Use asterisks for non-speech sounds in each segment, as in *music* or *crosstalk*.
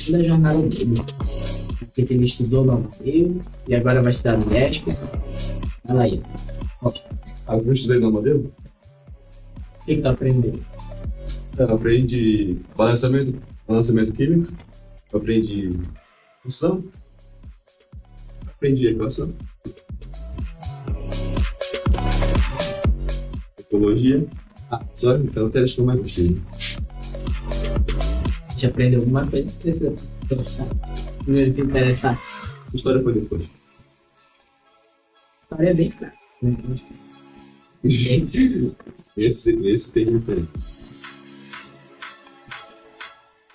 toda a jornada dele. Ele estudou no Amadeu e agora vai estudar no México. Fala aí. Ah, eu estudei no modelo? O que, que tu aprendeu? Eu aprendi balanceamento, balanceamento químico, eu aprendi função, aprendi equação, ecologia. Ah, só então até acho que eu mais gostei. Gente aprendeu alguma coisa precisa gostar. Primeiro se interessar. História foi depois. História é bem clara. Né? Esse, esse tem diferença.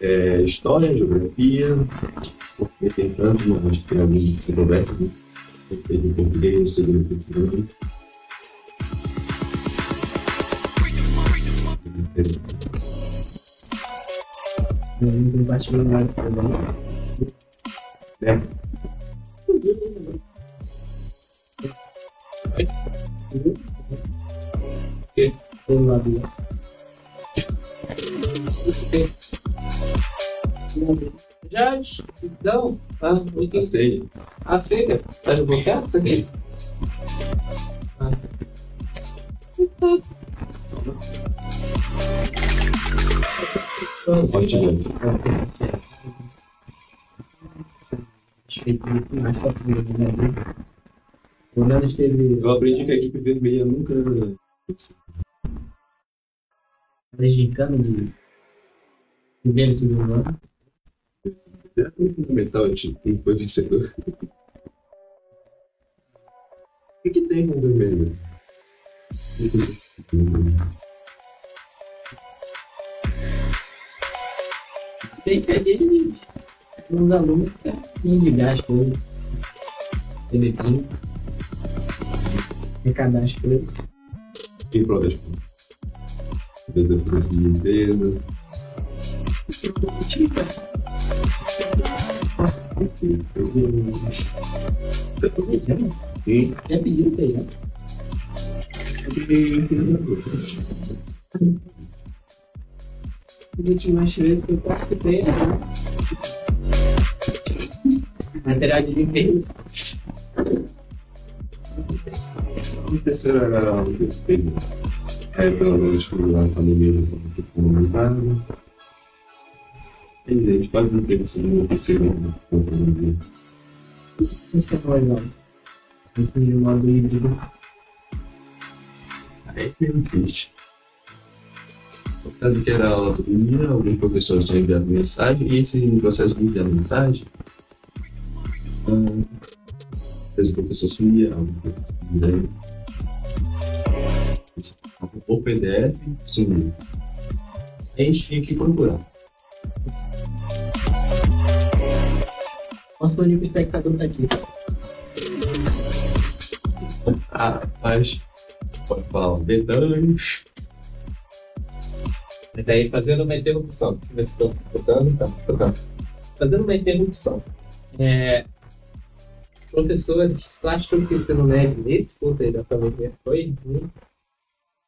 É, história, geografia, porque tem tanto, mas acho que tem algumas controvérsias, né? Porque em português, no segundo principalmente. Eu do Batman Mario também. É, Pelo lado lá. Já, não, tá? Eu eu sei. Ah, sei, tá desbloqueado isso aqui? Ah. Pode O Eu aprendi que a equipe vermelha nunca. gincana de primeiro e segundo ano. É fundamental a gente não foi vencedor. O que, que tem com o vermelho? Tem que ele uns alunos que tem de gás coisa. Televinho. Arrecadar as coisas. Tem provas de desafios de limpeza. Feijão? Sim. Já pediu feijão? As últimas vezes que eu participei, né? Material de limpeza. O terceiro era o desempenho. É, pelo menos na pandemia já estava tudo comunicado. E a gente quase não teve esse número terceiro na pandemia. Acho que é mais não. Esse modo híbrido. Aí é meio triste. No caso que era a aula do dia, alguns professores tinham enviado mensagem, e esse processo de enviar mensagem, ah, às vezes o professor sumia, algum professor o PDF sumiu. Aí a gente tinha que procurar. Nosso único espectador tá aqui. Ah, mas pode falar, Betânia. Mas aí fazendo uma interrupção. Deixa eu ver se estou escutando. Tá, escutando. Fazendo uma interrupção. É, professores, tu acha que o ensino médio nesse ponto aí da família foi ruim?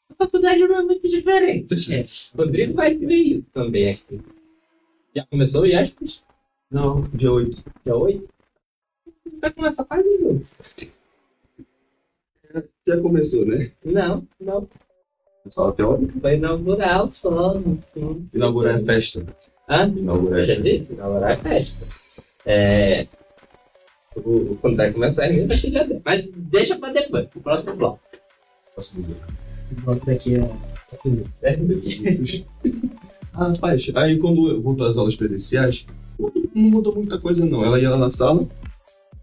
A faculdade não é muito diferente. É. *laughs* Rodrigo vai ver isso também aqui. Já começou o IASPES? Não, dia 8. Dia 8? Vai começar um jogo. Já começou, né? Não, não. Só teórica. Vai inaugurar só. não- Inaugurar a festa. Hã? Inaugurar já festa. inaugurar a festa. É. O, quando vai começar ainda vai chegar dentro. Mas deixa pra depois, pro próximo bloco. Próximo dia. O bloco daqui é. *laughs* Ah, rapaz, aí quando voltou às aulas presenciais, não mudou muita coisa não. Ela ia lá na sala,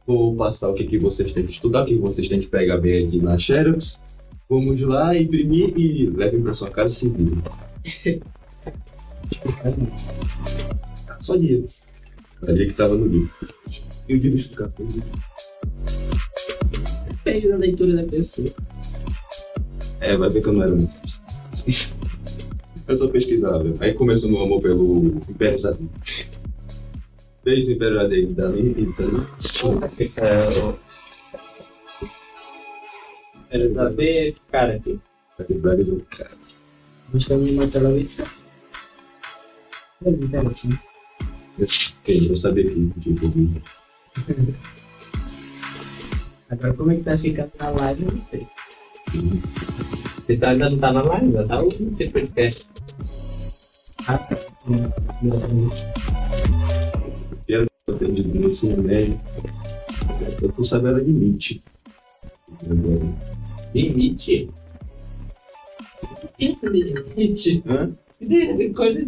vou passar o que, que vocês têm que estudar, o que vocês têm que pegar bem aqui na Xerox. Vamos lá, imprimir e levem para sua casa e se virem. *laughs* Só dia. Ali que tava no livro. E o livro explicar tudo. Depende da leitura da pessoa. É, vai ver que eu não era muito. Eu só pesquisava. Aí começou meu amor pelo Império Zadin. Beijo Império Zadin da minha então. É, o- Quero saber, cara, aqui. Aqui no Brasil, cara. Buscando uma tela leitura. Mas interessante. Ok, eu sabia que tinha Covid. Agora como é que tá ficando na live, eu não sei. Você tá, ainda não tá na live, ainda tá o podcast. Ah, tá. Eu atendi no ensino médio. Eu tô sabendo limite. Limite? Que limite? Hã? Que Coisa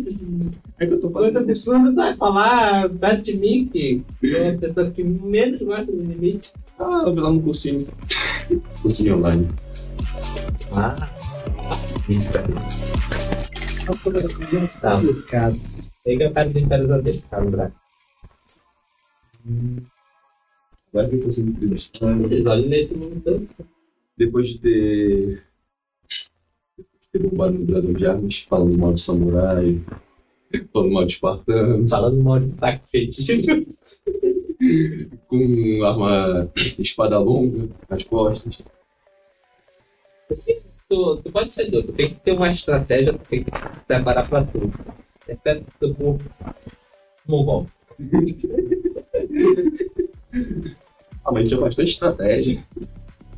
É que eu tô Quando a falando. pessoa não vai falar perto de mim, que é a pessoa que menos gosta do limite. Ah, eu vi lá no cursinho. cursinho online. Ah, criança Tá. complicado. aí que eu quero de férias antecipadas, Braga. Que eu tô sendo entrevistado. Eles olham nesse mundo. Depois de ter. ter bombado no Brasil de armas, falando mal de samurai, falando mal de espartano, Falando mal de taco fetiche. *laughs* com arma espada longa nas costas. Tu, tu pode ser doido, tu tem que ter uma estratégia, tu tem que se preparar pra tudo. Exceto se tu for mongol. Ah, mas tinha bastante estratégia.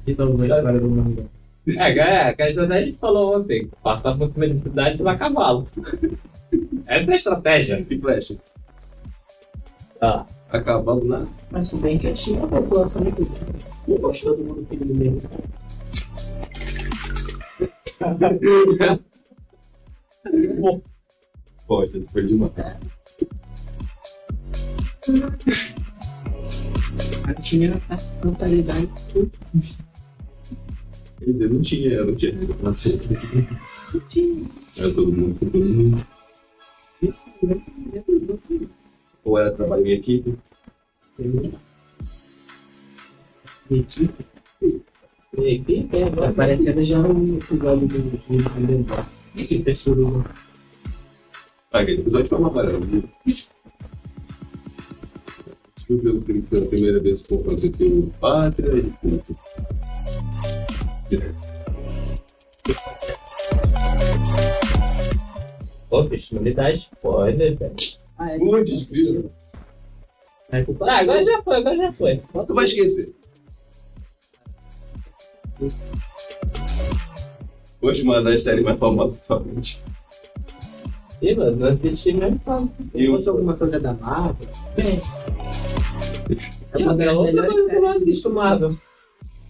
De novo a história do mundo. É, é, que a estratégia a gente falou ontem. Passar por cima de cidade lá a cavalo. *laughs* Essa é a estratégia. E flecha. Ah, A cavalo na. Mas se bem que tinha a população muito não gostou do mundo filho do mesmo. *laughs* Pode, isso foi demais. *laughs* A tinha a totalidade Quer dizer, não tinha, não tinha. Não tinha. Era todo mundo com todo mundo. Ou era trabalho em equipe. Equipe. e aqui é Tá parecendo já um episódio do do- do Que pessoa. Ah, aquele episódio foi uma que pela primeira vez o confronto entre o Pátria e o Culto. Ô, bicho, não me dá spoiler, velho. Ah, é Putz, filho. É culpa Ah, agora já foi, agora já foi. Tu vai esquecer. Hoje uma das séries mais famosas atualmente. Ih, mano, não assisti mesmo fala. Se fosse alguma coisa da Marvel, bem. É uma É das outra coisa que eu não assisto, Marvel.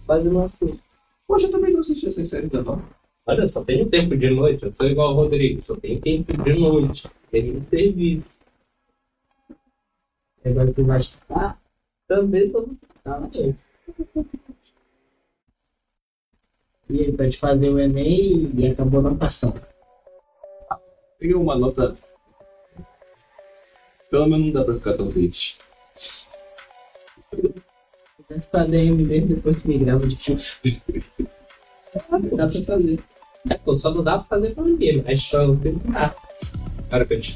Quase não assisto. Hoje eu também não assisti essa série da nova. Olha, só tenho tempo de noite. Eu sou igual o Rodrigo, só tenho tempo de noite. Tenho serviço. Agora tu vai estudar. Também tô. Tá. E aí, pra te fazer o Enem e acabou não passando. Peguei uma nota. Pelo menos não dá pra ficar tão triste. Mas pra DM mesmo depois que migrava de curso. Dá pra fazer. É, pô, só não dá pra fazer pra ninguém, mas só não tem que dar. Cara, que aqui.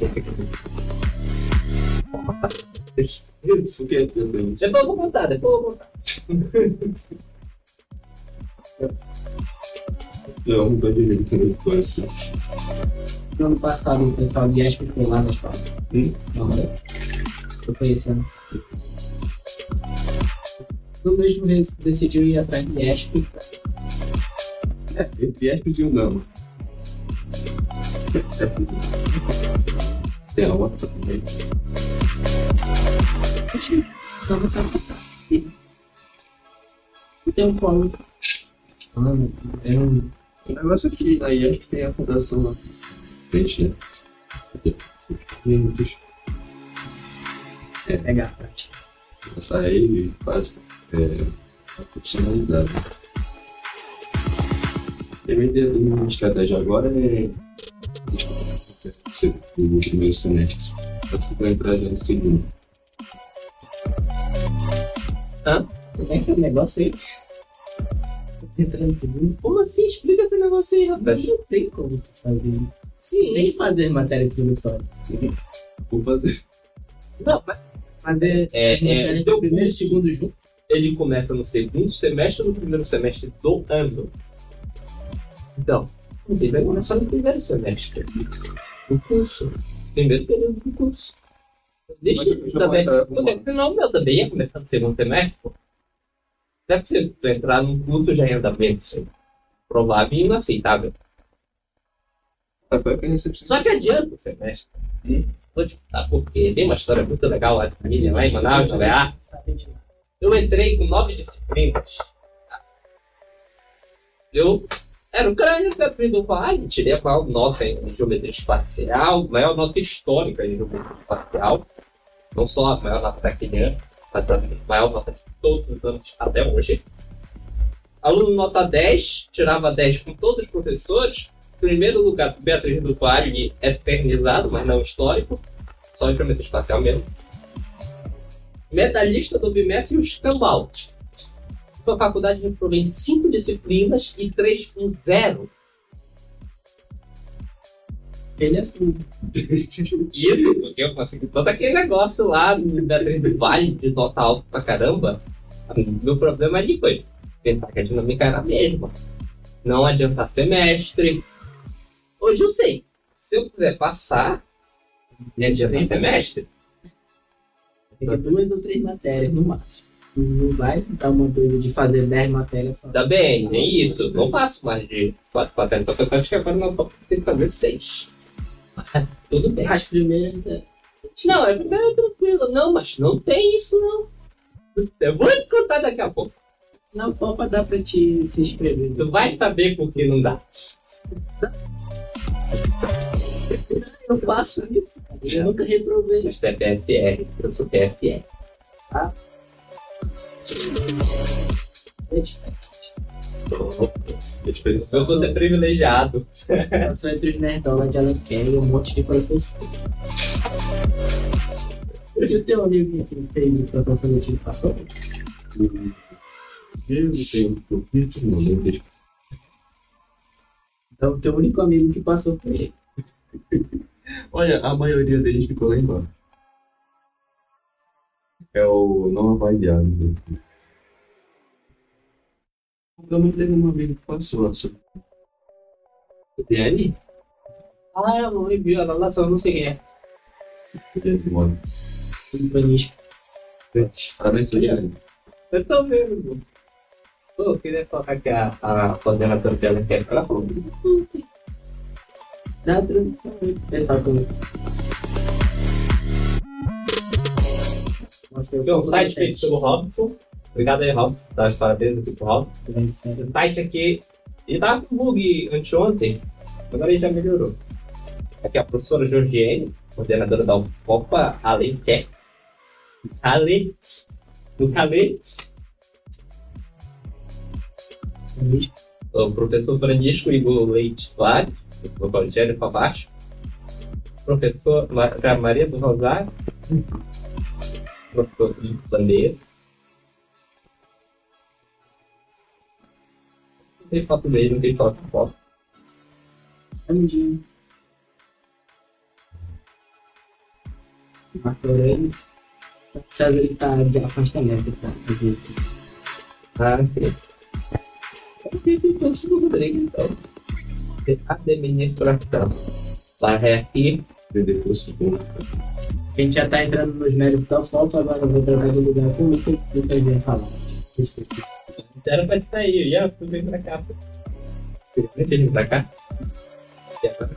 Isso, o que é que tenho? Depois eu vou contar, depois eu vou contar. Eu amo o de também de coração. No ano passado o pessoal de ESP foi lá na escola. Hum? Não, né? Eu fui No mesmo mês decidiu ir atrás de ESP. É, entre Espes e um Dama. Tem a outra também. Ficar Tem um colo. Mano, tem um. O negócio é que na IESP tem a fundação lá. Frente, né? Minutos. É pegar a prática. Essa aí faz é, a profissionalidade. E a minha estratégia agora é. ser no primeiro semestre. Acho que vai entrar já no segundo. Como é que é o negócio aí? Entrando em segundo. Como assim? Explica esse negócio aí, rapaz. Não tem como tu fazer isso. Sim. Tem que fazer matéria introdutória. Vou fazer. Não, mas Fazer É, é, primeiro e segundo junto. Ele começa no segundo semestre ou no primeiro semestre do ano. Então, ele vai começar no primeiro semestre do curso. Primeiro período do curso. Deixa Mas isso também. Porque senão o meu também ia começar no segundo semestre, pô. Deve ser tu entrar num curso já em andamento, sim. Provável e inaceitável. A recepção- Só que adianta o semestre. Vou te contar porque tem uma história muito legal lá de família, lá em Manaus, de Goiás. Eu entrei com nove disciplinas. Eu era o crânio que do Vale, tirei a maior nota em geometria espacial, maior nota histórica em geometria espacial. Não só a maior nota daquele ano, mas a maior nota de todos os anos até hoje. Aluno nota 10, tirava 10 com todos os professores. Primeiro lugar, Beatriz do Vale, eternizado, mas não histórico. Só em geometria espacial mesmo medalhista do bimestre escambau. A faculdade reprovei em cinco disciplinas e três com zero. Ele é tudo. *laughs* Isso, porque eu consegui todo aquele negócio lá Beatriz do Vale de nota alta pra caramba. Meu problema ali foi pensar que a dinâmica era a mesma. Não adiantar semestre. Hoje eu sei. Se eu quiser passar, não adianta semestre. Que duas ou três matérias no máximo. Não vai dar uma doida de fazer 10 matérias só. Tá bem, nem isso. Não passo mais de quatro matérias. Então eu acho que agora não tem que fazer seis. *laughs* Tudo bem. As primeiras. é, Não, é primeiro é tranquilo. Não, mas não tem isso não. Eu vou te contar daqui a pouco. Na Copa dá pra te se inscrever. Tu vai saber por que não dá. *laughs* Eu faço isso. Eu nunca reprovei. Mas tu é PFR, eu sou PFR. Gente, Diferenciação. Eu sou ser privilegiado. Eu sou entre os nerdolas de Alenquer e um monte de professor. E o teu amigo que fez o professor do time passou? Eu não tenho não nem deixo. Então o teu único amigo que passou foi ele. Olha, a maioria deles ficou lá embaixo. É o não avaliado. Eu não teve um amigo que passou, só. Tem ali? Ah, eu não envio a relação, não sei quem é. Ele demora. Urbanístico. Parabéns, Sadiano. Eu tô vendo. Pô, eu queria colocar aqui a, a coordenadora dela que é ela falou. Dá a tradução aí pro pessoal também. Mostra Tem um site feito pelo Robson. Obrigado aí, Robson. Dá os parabéns aqui pro Robson. O site aqui. Ele tava com bug anteontem, agora ele já melhorou. Aqui a professora Georgiane, coordenadora da UFOPA, além que Ale. Do Calê. O professor Francisco Igor Leite Soares, do para baixo. Professor Ma- Maria do Rosário. Professor Felipe Bandeira. Não tem foto dele, não tem foto. foto. Amiguinho. Marco Aurélio. Sabe, ele tá de afastamento, tá? Ah, sim. Eu com o Rodrigo, então. Administração. Vai aqui. Depois ficou. A gente já tá entrando nos méritos da foto, agora eu vou trocar de lugar com o Lucas, o Lucas vem falar. Era pra sair, já tu vem pra cá. Você vem pra cá?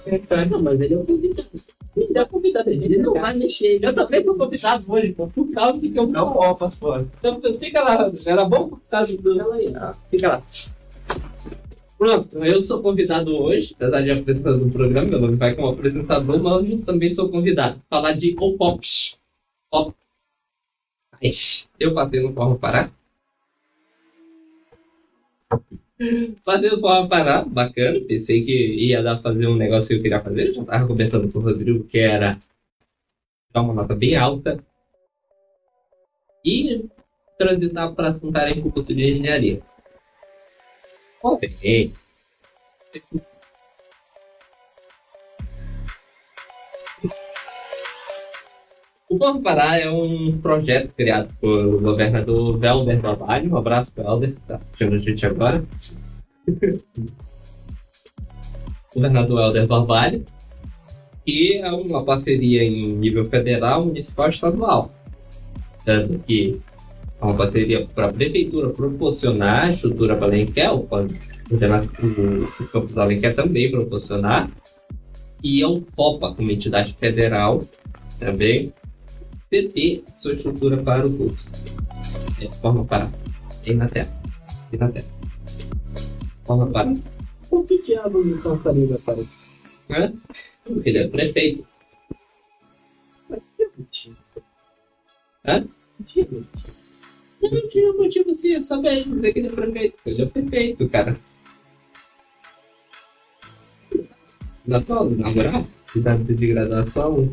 E entra. Não, mas ele é o convidado. Me dá convidado. Ele não vai mexer. Eu também tô convidado hoje, pô. Por causa que eu Não, faz fora. Então fica lá, era bom por causa do. Fica lá. Pronto, eu sou convidado hoje, apesar de apresentar o programa, meu nome vai como apresentador, mas hoje também sou convidado. Falar de OPOPs. Pop. Ai, Eu passei no Forma Pará. Passei no Forma Pará, bacana. Pensei que ia dar fazer um negócio que eu queria fazer. Eu já tava comentando com o Rodrigo que era dar uma nota bem alta. E transitar para Santarém com o curso de engenharia. Ok. O Plano Pará é um projeto criado por governador Velder Barbalho. Um abraço, Velder, tá achando a gente agora. *laughs* governador Helder Barbalho. porque é uma parceria em nível federal, municipal e estadual. Tanto que uma parceria para a prefeitura proporcionar a estrutura para Alenquer, o, o, o campus Alenquer também proporcionar, e é o FOPA, como entidade federal, também ceder sua estrutura para o curso. É, forma para. Tem na tela. Tem na tela. Forma para. Por que diabo então faria para Hã? Porque ele é prefeito. Hã? Não tinha motivo sim, é só mesmo dizer que ele é prefeito. Ele é prefeito, cara. Na tua, na moral, cidade de graduação.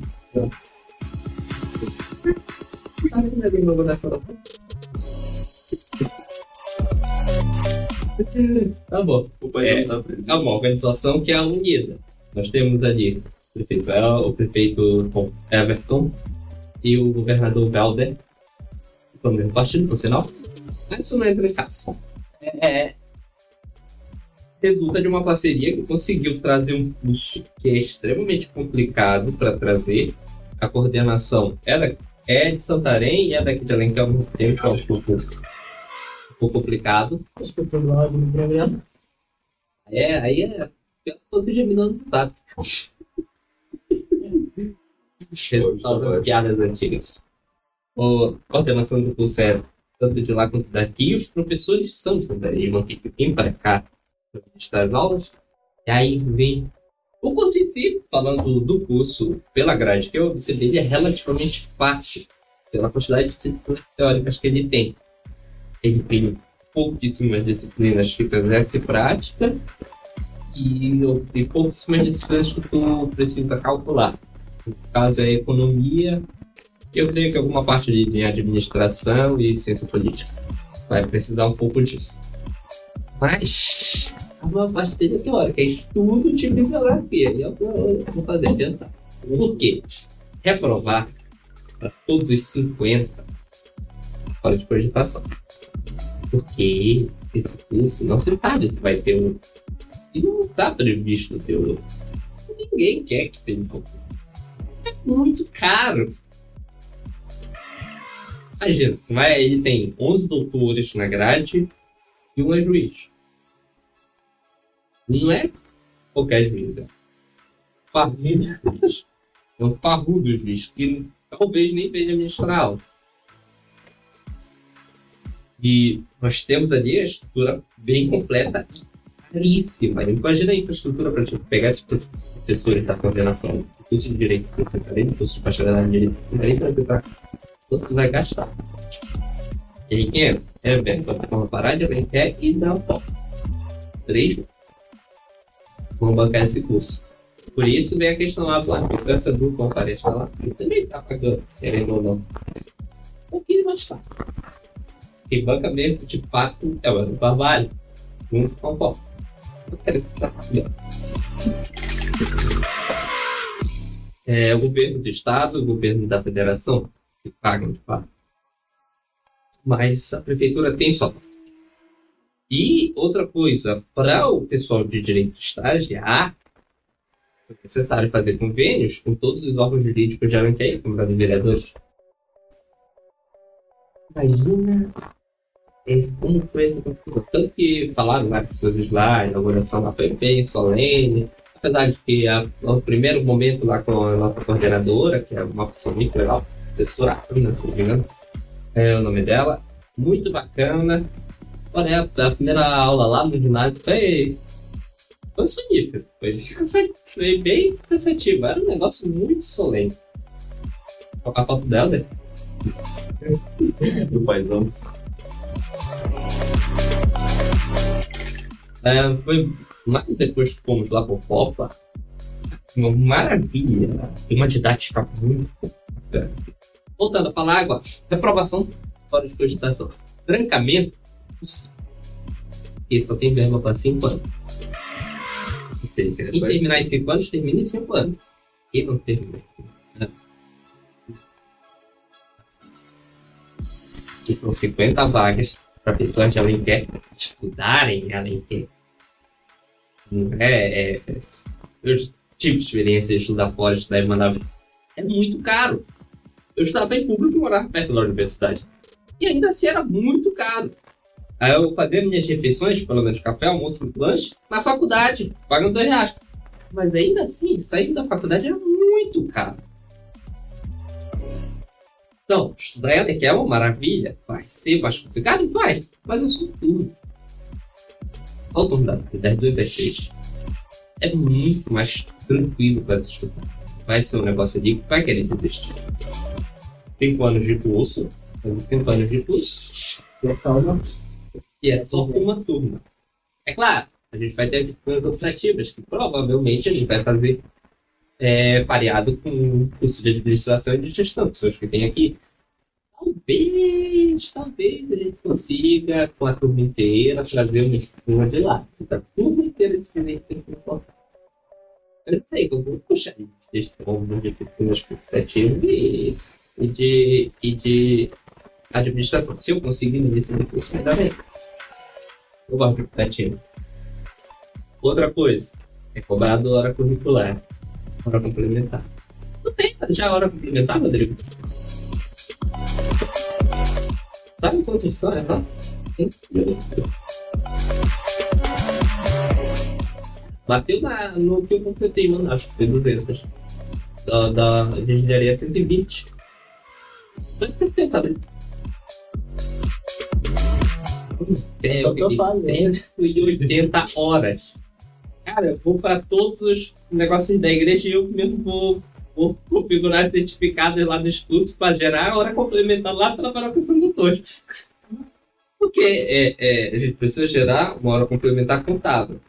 Sabe como é bem novo da fala? Tá bom. O pai É. tá preso. É uma organização que é unida. Nós temos ali o prefeito, El, o prefeito Tom Everton e o governador Belder, do mesmo partido, por sinal. Mas isso não entra em caso. É, resulta de uma parceria que conseguiu trazer um curso que é extremamente complicado para trazer. A coordenação ela é de Santarém e é daqui de Alenquer ao mesmo tempo, que é um pouco, um pouco complicado. Desculpa o áudio no programa. É, aí é pior que você já me dando tá? Resultado das piadas antigas. O- A coordenação do curso é tanto de lá quanto daqui, e os professores são de eles vão ter que vir para cá para as aulas. E aí vem. O curso em si, falando do curso pela grade que eu observei, ele é relativamente fácil, pela quantidade de disciplinas teóricas que ele tem. Ele tem pouquíssimas disciplinas que exerce prática e tem pouquíssimas disciplinas que tu precisa calcular. No caso é economia, eu tenho que alguma parte de administração e ciência política. Vai precisar um pouco disso. Mas a maior parte dele é teórica, é estudo de bibliografia. E é eu vou fazer adiantar. Por quê? Reprovar para todos os 50 fora de cogitação. Porque esse curso não se sabe se vai ter um. E não está previsto ter um. Ninguém quer que tenha um. É muito caro. Imagina, vai, ele tem 11 doutores na grade e um é juiz. Não é qualquer juiz, é parrudo juiz. É um parrudo juiz que talvez nem veja ministrar aula. E nós temos ali a estrutura bem completa caríssima. Imagina a infraestrutura para tipo, pegar esses professores da coordenação do curso de Direito do Centralino, do curso de bacharelado em Direito tentar quanto vai gastar. E aí quem é? É para parar de Alenquer e dar pau. Três vão bancar esse curso. Por isso vem a questão lá do arbitrança do comparesta lá. Ele também tá pagando, querendo ou não. Um pouquinho mais caro. Quem banca mesmo, de fato, é o Ano Barbalho, junto com o tá pagando. É o governo do estado, o governo da federação, que pagam de fato. Mas a prefeitura tem só. E outra coisa, para o pessoal de direito estagiar, é necessário fazer convênios com todos os órgãos jurídicos de Alenquer, como os vereadores. Imagina é, como foi essa confusão. Tanto que falaram várias coisas lá, a inauguração lá foi bem solene. Apesar de que a, o primeiro momento lá com a nossa coordenadora, que é uma pessoa muito legal, professora Ana, se não me engano, é o nome dela, muito bacana. Olha, a primeira aula lá no ginásio foi. Foi sonífero. Foi, foi bem cansativo. Era um negócio muito solene. Vou colocar a foto dela, né? Do paizão. É, foi mais depois que fomos lá pro Popa. Uma maravilha. E uma didática muito Voltando a falar agora. Reprovação fora de cogitação. Trancamento. Porque só tem verba para 5 anos. Ou seja, quem terminar em 5 anos, termina em 5 anos. Quem não termina? Que são 50 vagas para pessoas de Alenquer estudarem em Alenquer. É, é, é- eu tive experiência de estudar fora, estudar em Manaus. É muito caro. Eu estudava em público e morava perto da universidade. E ainda assim era muito caro. Aí eu fazia minhas refeições, pelo menos café, almoço, lanche, na faculdade, pagando dois reais. Mas ainda assim, saindo da faculdade era muito caro. Então, estudar ela que é uma maravilha, vai ser mais complicado? Vai, mas eu sou tudo. Olha o turno da 10, 2, 10, 6. É muito mais tranquilo para se estudar. Vai ser um negócio ali que vai querer desistir. 5 anos de curso, 5 anos de curso, Calma. e é só uma turma. É claro, a gente vai ter disciplinas optativas, que provavelmente a gente vai fazer é, pareado com curso de administração e de gestão, que são os que tem aqui. Talvez, talvez a gente consiga, com a turma inteira, trazer uma disciplina de lá. A turma inteira diferente tem que importar. Eu não sei, eu vou puxar de gestão, de disciplinas optativas e, e, de, e de administração. Se eu conseguir no início do curso, ainda bem. Eu gosto de optativo. Outra coisa, é cobrado hora curricular. Hora complementar. Não tem já hora complementar, Rodrigo? Sabe quantas são? É? Tem? Bateu na, no que eu completei, mano. Acho que foi 200. Da, da de engenharia 120. 160, né? Tem, Só que eu eu peguei 180 horas. Cara, eu vou para todos os negócios da igreja e eu mesmo vou, vou configurar certificados lá nos cursos para gerar a hora complementar lá pela paróquia Doutor. Porque é, é, a gente precisa gerar uma hora complementar contábil.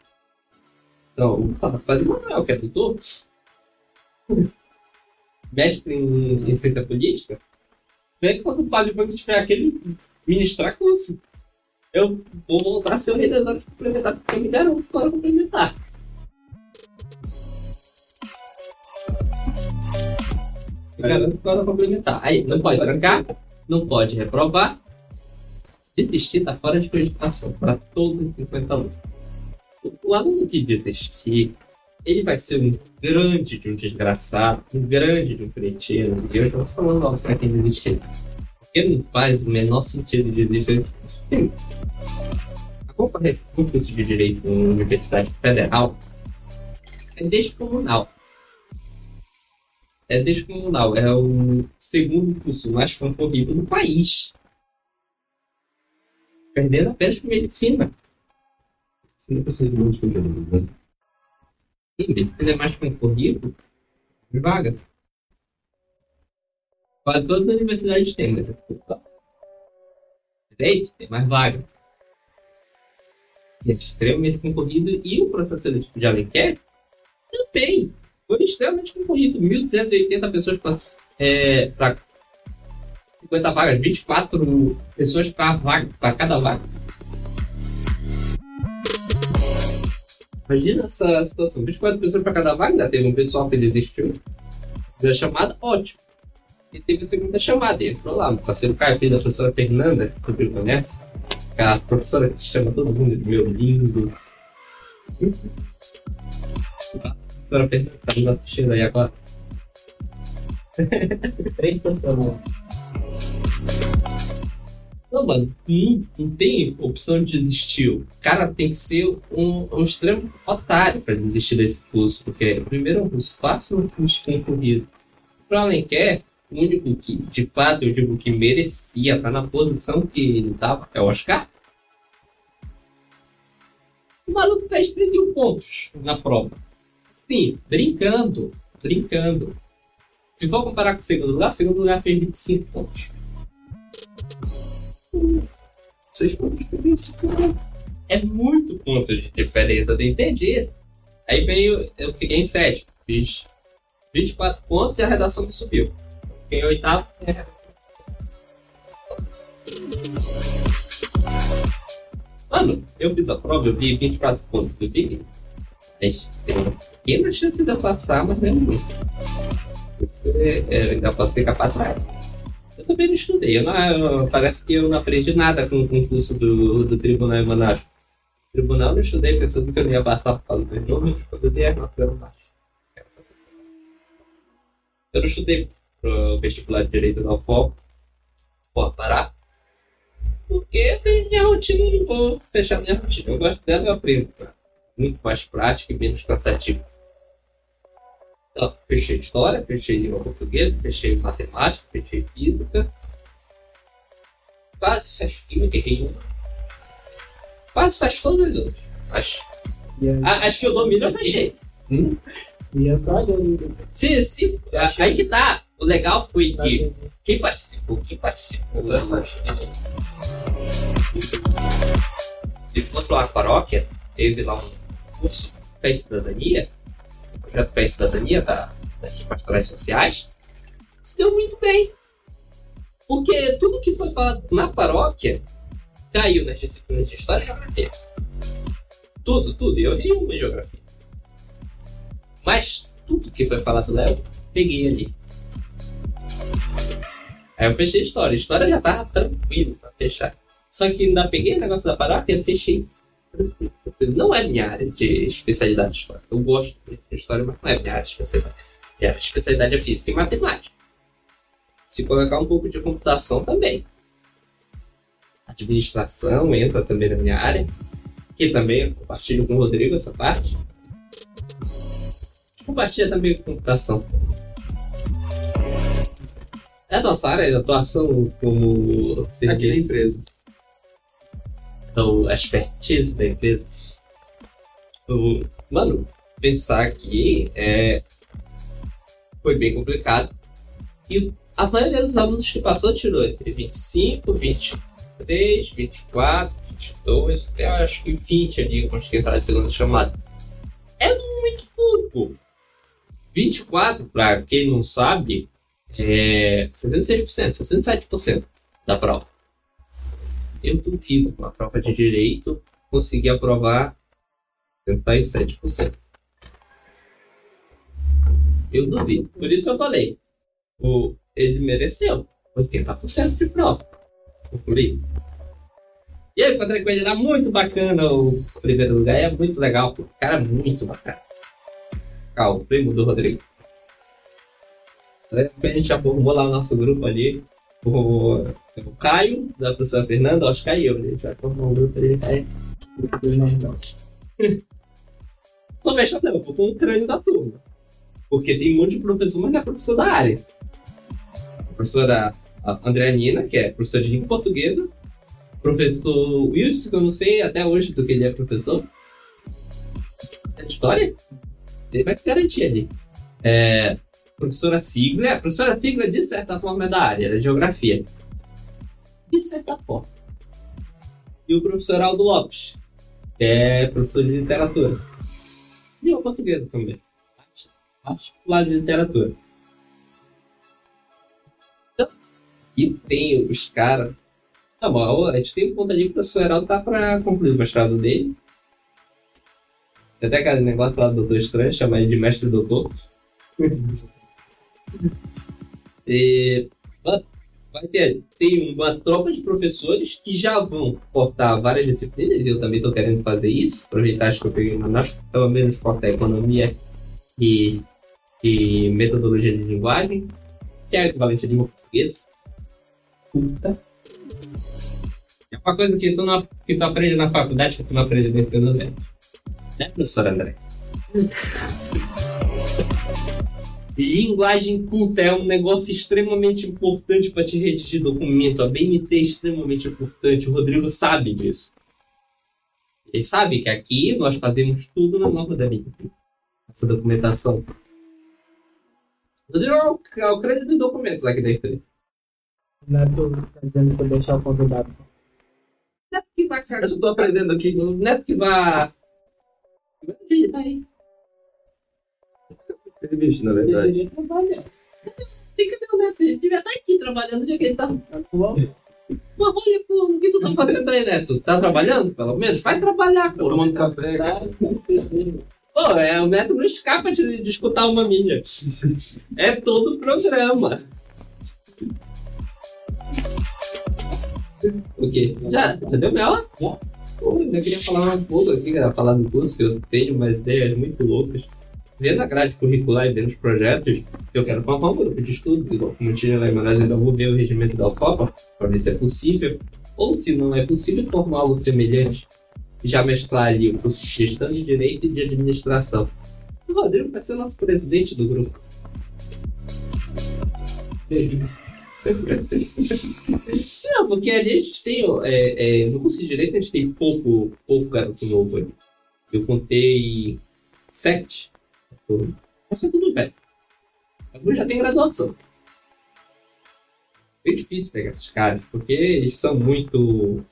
Então, o Padre Manuel, que é doutor, *laughs* mestre em, em ciência política, que quando o Padre Banco tiver aquele ministrar curso, eu vou voltar a ser o rei das horas complementares, porque eu me que hora complementar. Me garanto hora complementar. Aí, não pode trancar, não pode reprovar. Desistir tá fora de cogitação para todos os 50 alunos. O aluno que desistir, ele vai ser um grande de um desgraçado, um grande de um cretino. E eu já falando logo para quem desistir. Porque não faz o menor sentido de desistir esse. A concorrência para o curso de Direito na Universidade Federal é descomunal. É descomunal. É o segundo curso mais concorrido do país. Perdendo apenas para medicina. Você não precisa de muitos né? E medicina é mais concorrido de vaga. Quase todas as universidades têm, mas direito tem mais vaga. É extremamente concorrido e o processo seletivo de Alenquer também foi extremamente concorrido. 1.280 pessoas para é, pra 50 vagas, 24 pessoas para cada vaga. Imagina essa situação. 24 pessoas para cada vaga, ainda teve um pessoal que desistiu. A chamada, ótimo. E teve a segunda chamada, e entrou lá, o parceiro Caio, filho da professora Fernanda, que você conhece. A professora que chama todo mundo de meu lindo. A professora Fernanda tá nos assistindo aí agora. Três pessoas. Não, mano, não, não tem opção de desistir. O cara tem que ser um, um extremo otário para desistir desse curso, porque primeiro é um curso fácil, um curso concorrido. Para Alenquer, o único que, de fato, eu digo que merecia estar na posição que ele estava é o Oscar. O maluco fez 31 pontos na prova. Sim, brincando, brincando. Se for comparar com o segundo lugar, o segundo lugar fez 25 pontos. Pontos de diferença, cara. é muito ponto de diferença, eu entendi isso. Aí veio, eu fiquei em sétimo, fiz 24 pontos e a redação me subiu. Fiquei em oitavo redação. Mano, eu fiz a prova, eu vi 24 pontos do Big. Tem uma pequena chance de eu passar, mas não é muito. Isso é, é, ainda posso ficar pra trás. Eu também não estudei, eu não, eu- parece que eu não aprendi nada com o concurso do, do Tribunal em Manaus. Tribunal eu não estudei pensando que eu ia passar por causa do meu nome, quando eu dei as notas eram baixas. Eu não estudei pro vestibular de Direito da UFOL, pô, parar. Porque tem minha rotina, não vou fechar minha rotina. Eu gosto dela, eu aprendo. Muito mais prático e menos cansativo. Então, fechei história, fechei língua portuguesa, fechei matemática, fechei física. Quase fecho química, errei uma. Quase fecho todas as outras. Aí, a- as que eu domino, eu fechei. Hum? e essa ali, Se, se, aí que tá. O legal foi tá que quem participou, quem participou, enquanto a paróquia teve lá um curso Pé e Cidadania, projeto Pé e Cidadania da, das pastorais sociais, se deu muito bem. Porque tudo que foi falado na paróquia caiu nas disciplinas de História e Geografia. Tudo, tudo. Eu li uma geografia. Mas tudo que foi falado lá, eu peguei ali. Aí eu fechei história. História já tava tranquilo pra fechar. Só que ainda peguei o negócio da paróquia e fechei. Tranquilo. Não é minha área de especialidade de história. Eu gosto muito de história, mas não é minha área de especialidade. Minha área de especialidade é física e matemática. Se colocar um pouco de computação também. Administração entra também na minha área. Que também eu compartilho com o Rodrigo essa parte. Compartilha também com computação. É a nossa área de atuação como Aqui na serviço, empresa. Então, a expertise da empresa. O- Mano, pensar aqui é... foi bem complicado. E a maioria dos alunos que passou tirou entre 25, 23, 24, 22, até acho que 20 ali, quando que entraram na segunda chamada. É muito pouco. 24, pra quem não sabe, é 76%, 67% da prova. Eu duvido uma prova de direito conseguir aprovar 77%. Eu duvido. Por isso eu falei. O, ele mereceu 80% de prova. Concluí. E aí, encontrei com ele muito bacana o primeiro lugar. É muito legal. O cara é muito bacana. Ah, o primo do Rodrigo. Aí, a gente arrumou lá o nosso grupo ali. O, o Caio, da professora Fernanda, acho que é eu, né? A gente vai formar um grupo ali. Aí, só fecha não, vou com o crânio da turma. Porque tem um monte de professor, mas não é professor da área. A professora Andréa Nina, que é professora de língua portuguesa. Professor Wilson, que eu não sei até hoje do que ele é professor. É de história? Ele vai te garantir ali. É, professora Sigla, a professora Sigla, de certa forma, é da área, da geografia. De certa forma. E o professor Aldo Lopes, que é professor de literatura. Língua portuguesa também. Acho, acho que lá de literatura. Então, e tem os caras. Tá bom, a gente tem um ali que o professor Heraldo tá pra concluir o mestrado dele. Tem até aquele negócio lá do doutor estranho, chama ele de mestre doutor. *laughs* e vai- vai ter, tem uma tropa de professores que já vão cortar várias disciplinas, e eu também estou querendo fazer isso, aproveitar acho que eu peguei uma nós, pelo menos cortar economia e, e metodologia de linguagem, que é o equivalente à língua portuguesa. Puta. É uma coisa que tu, não, que tu aprende na faculdade que tu não aprende dentro do zero. Né, professor André? *laughs* Linguagem culta é um negócio extremamente importante para te redigir documento. A BNT é extremamente importante. O Rodrigo sabe disso. Ele sabe que aqui nós fazemos tudo na nova da BNT. Essa documentação. Rodrigo é o, é crédito dos documentos aqui da empresa. Neto tá dizendo pra eu deixar o convidado. Neto que vai Eu só tô aprendendo aqui. Neto que vai. Vai tá aí. Ele bicho, na verdade. Ele trabalha. Tem que ter o Neto. Ele devia estar aqui trabalhando o dia que ele tá. Tá? Mas olha, pô, o que tu tá fazendo aí, Neto? Tá trabalhando, pelo menos? Vai trabalhar, pô. tomando café, cara. Tá, tá perfeito. Pô, é, o Neto não escapa de, de escutar uma milha. *laughs* É todo o programa. O quê? Já, já deu mela? Já. Pô, eu queria falar uma pouco aqui, cara, falar do curso, que eu tenho umas ideias muito loucas. Vendo a grade curricular e vendo os projetos, eu quero formar um grupo de estudos, igual como tinha lá em Manaus, ainda vou ver o regimento da UFOPA, para ver se é possível, ou se não é possível, formar algo semelhante. Já mesclar ali o curso de gestão de direito e de administração. O Rodrigo vai ser o nosso presidente do grupo. *laughs* Não, porque ali a gente tem, é, é, no curso de direito a gente tem pouco, pouco garoto novo ali. Eu contei sete. Mas é tudo velho. Alguns já tem graduação. É difícil pegar esses caras, porque eles são muito.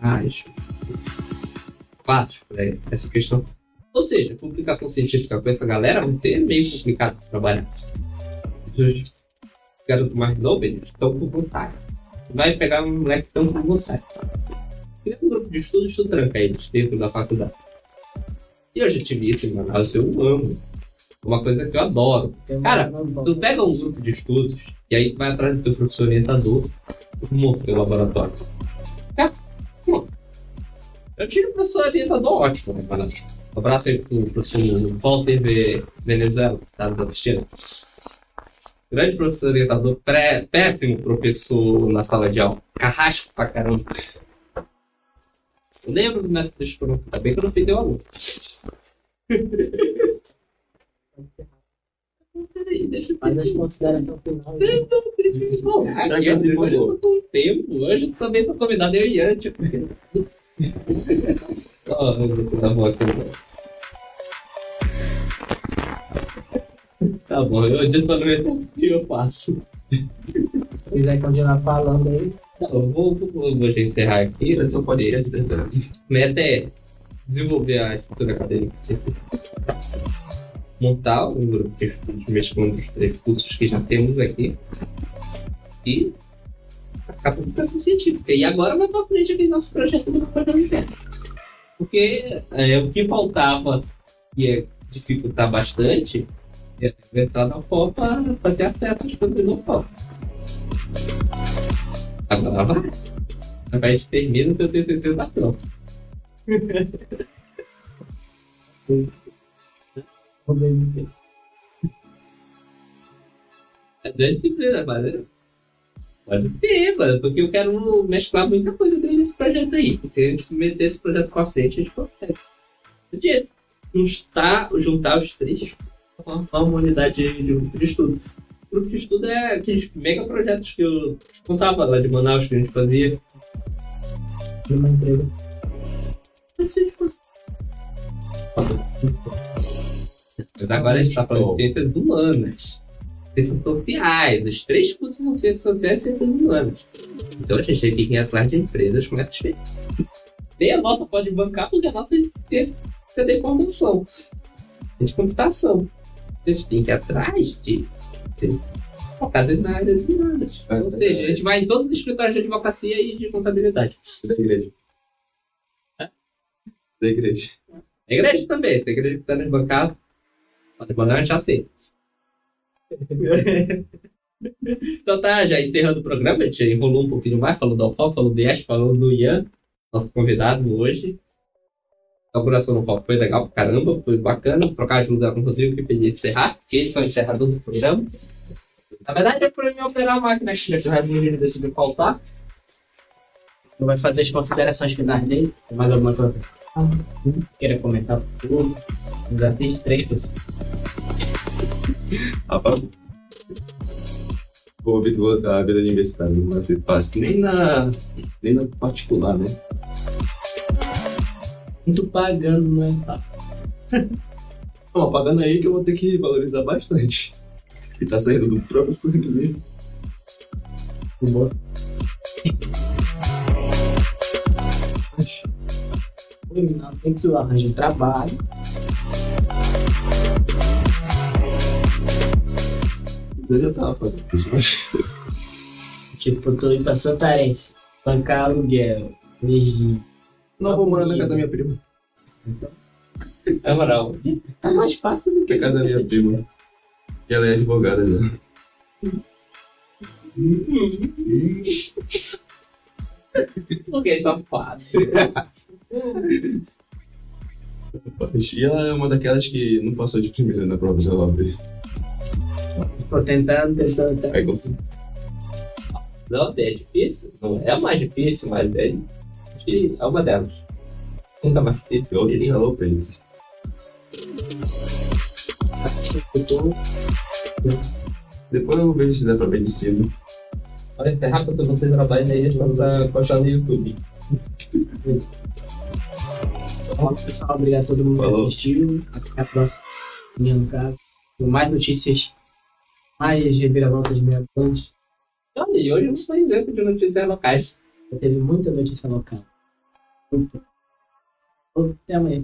Ah, quatro, essa questão. Ou seja, publicação científica com essa galera vai ser meio complicado de trabalhar. Os garotos mais eles estão com vontade. Vai pegar um moleque tão com vontade. Cria um grupo de estudo, estudo tranca eles dentro da faculdade. E eu já tive isso em Manaus, eu amo. Uma coisa que eu adoro. Cara, tu pega um grupo de estudos e aí tu vai atrás do teu professor orientador, monta teu laboratório. É, pronto. Eu tive um professor orientador ótimo, né, Manaus? Um abraço aí pro professor Walter V. Venezuela, que tá nos assistindo. Grande professor orientador, pré, péssimo professor na sala de aula. Carrasco pra caramba. Eu lembro do método de escola, tá bem que eu não fiz o aluno. Peraí, deixa eu Mas as considerações final. Bom, aqui, Já se hoje eu tô com tempo. Hoje eu também tô convidado, eu e Yanti. *laughs* Ó, tá bom aqui. Tá bom, eu disse pra não meter o que eu faço. Se quiser continuar falando aí. Eu vou, vou, vou já encerrar aqui. Esse é um podcast de verdade. meta é desenvolver a estrutura acadêmica, montar um grupo de estudos mesclando os três cursos que já temos aqui e a publicação científica. E agora vai para frente aquele nosso projeto do projeto Porque é, o que faltava e é dificultar bastante é entrar na para fazer acesso às coisas no FOP. Agora vai. Agora a gente termina o teu TCC da pronto. *laughs* É duas disciplinas, mas é- pode ter, mano, porque eu quero mesclar muita coisa dentro desse projeto aí. Porque a gente meter esse projeto com a frente, a gente consegue. Disse, juntar, juntar os três uma, uma unidade de, de estudo. O grupo de estudo é aqueles mega projetos que eu te contava lá de Manaus que a gente fazia. De uma empresa. Mas se a gente fosse- Mas agora a gente está falando de ciências humanas, ciências sociais. Os três cursos são ciências sociais e ciências humanas. Então a gente tem que ir atrás de empresas com essas feitas. Nem a nossa pode bancar, porque a nossa é de de informação, é de computação. A gente tem que ir atrás de de focadas na área de humanas. É, Ou tá seja, a gente vai em todos os escritórios de advocacia e de contabilidade. Da igreja. Da igreja. A igreja também, se a igreja quiser nos bancar, pode bancar, a gente aceita. *laughs* então tá, já encerrando o programa, a gente enrolou um pouquinho mais, falou do Alfal, falou do Yash, falou do Ian, nosso convidado hoje. Inauguração do Alfal foi legal pra caramba, foi bacana, trocar de lugar com o Rodrigo que pedi encerrar, porque ele foi o encerrador do programa. Na verdade, é pra mim operar a máquina aqui, né, que o Rodrigo decidiu faltar. Não vai fazer as considerações finais dele? Tem mais alguma coisa? Queira comentar tudo? Já fiz três pessoas. *laughs* Rapaz. Vida, a vida universitária não vai ser fácil. Nem na, nem na particular, né? Muito pagando, não é fácil. Não, pagando aí que eu vou ter que valorizar bastante. E tá saindo do próprio sangue mesmo. Mas, Não, tem que tu arranja um trabalho. eu já tava fazendo isso, mas. Tipo, tu ir pra Santarém, bancar aluguel, energia. Não, vou morar na casa da minha prima. Na moral, Tá mais fácil do Que é a casa da minha prima. E ela é advogada já. porque é só fácil. E ela é uma daquelas que não passou de primeira na prova de OAB. Tô tentando, tentando, tentando. Aí consegui. Não, é difícil. Não é a mais difícil, mas é difícil. É uma delas. Nunca mais falar o peso. Eu tô Depois eu vejo se dá pra medicina. Olha, é rápido que você trabalha na edição pra postar no YouTube. Bom, pessoal, obrigado a todo mundo que Falou. assistiu. Até a próxima. Minha no caso. Com mais notícias, mais reviravoltas mirabolantes. Olha, e hoje não foi isento de notícias locais. Já teve muita notícia local. Até amanhã.